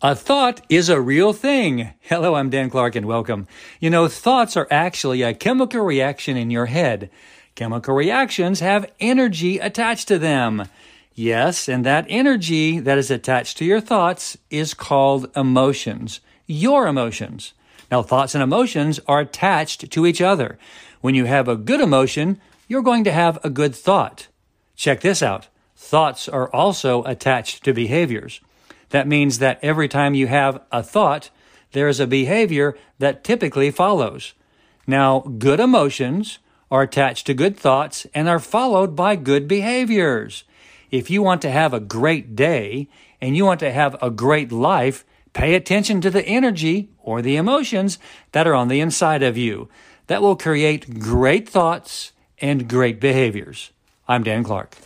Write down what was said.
A thought is a real thing. Hello, I'm Dan Clark and welcome. You know, thoughts are actually a chemical reaction in your head. Chemical reactions have energy attached to them. Yes, and that energy that is attached to your thoughts is called emotions. Your emotions. Now, thoughts and emotions are attached to each other. When you have a good emotion, you're going to have a good thought. Check this out. Thoughts are also attached to behaviors. That means that every time you have a thought, there is a behavior that typically follows. Now, good emotions are attached to good thoughts and are followed by good behaviors. If you want to have a great day and you want to have a great life, pay attention to the energy or the emotions that are on the inside of you. That will create great thoughts and great behaviors. I'm Dan Clark.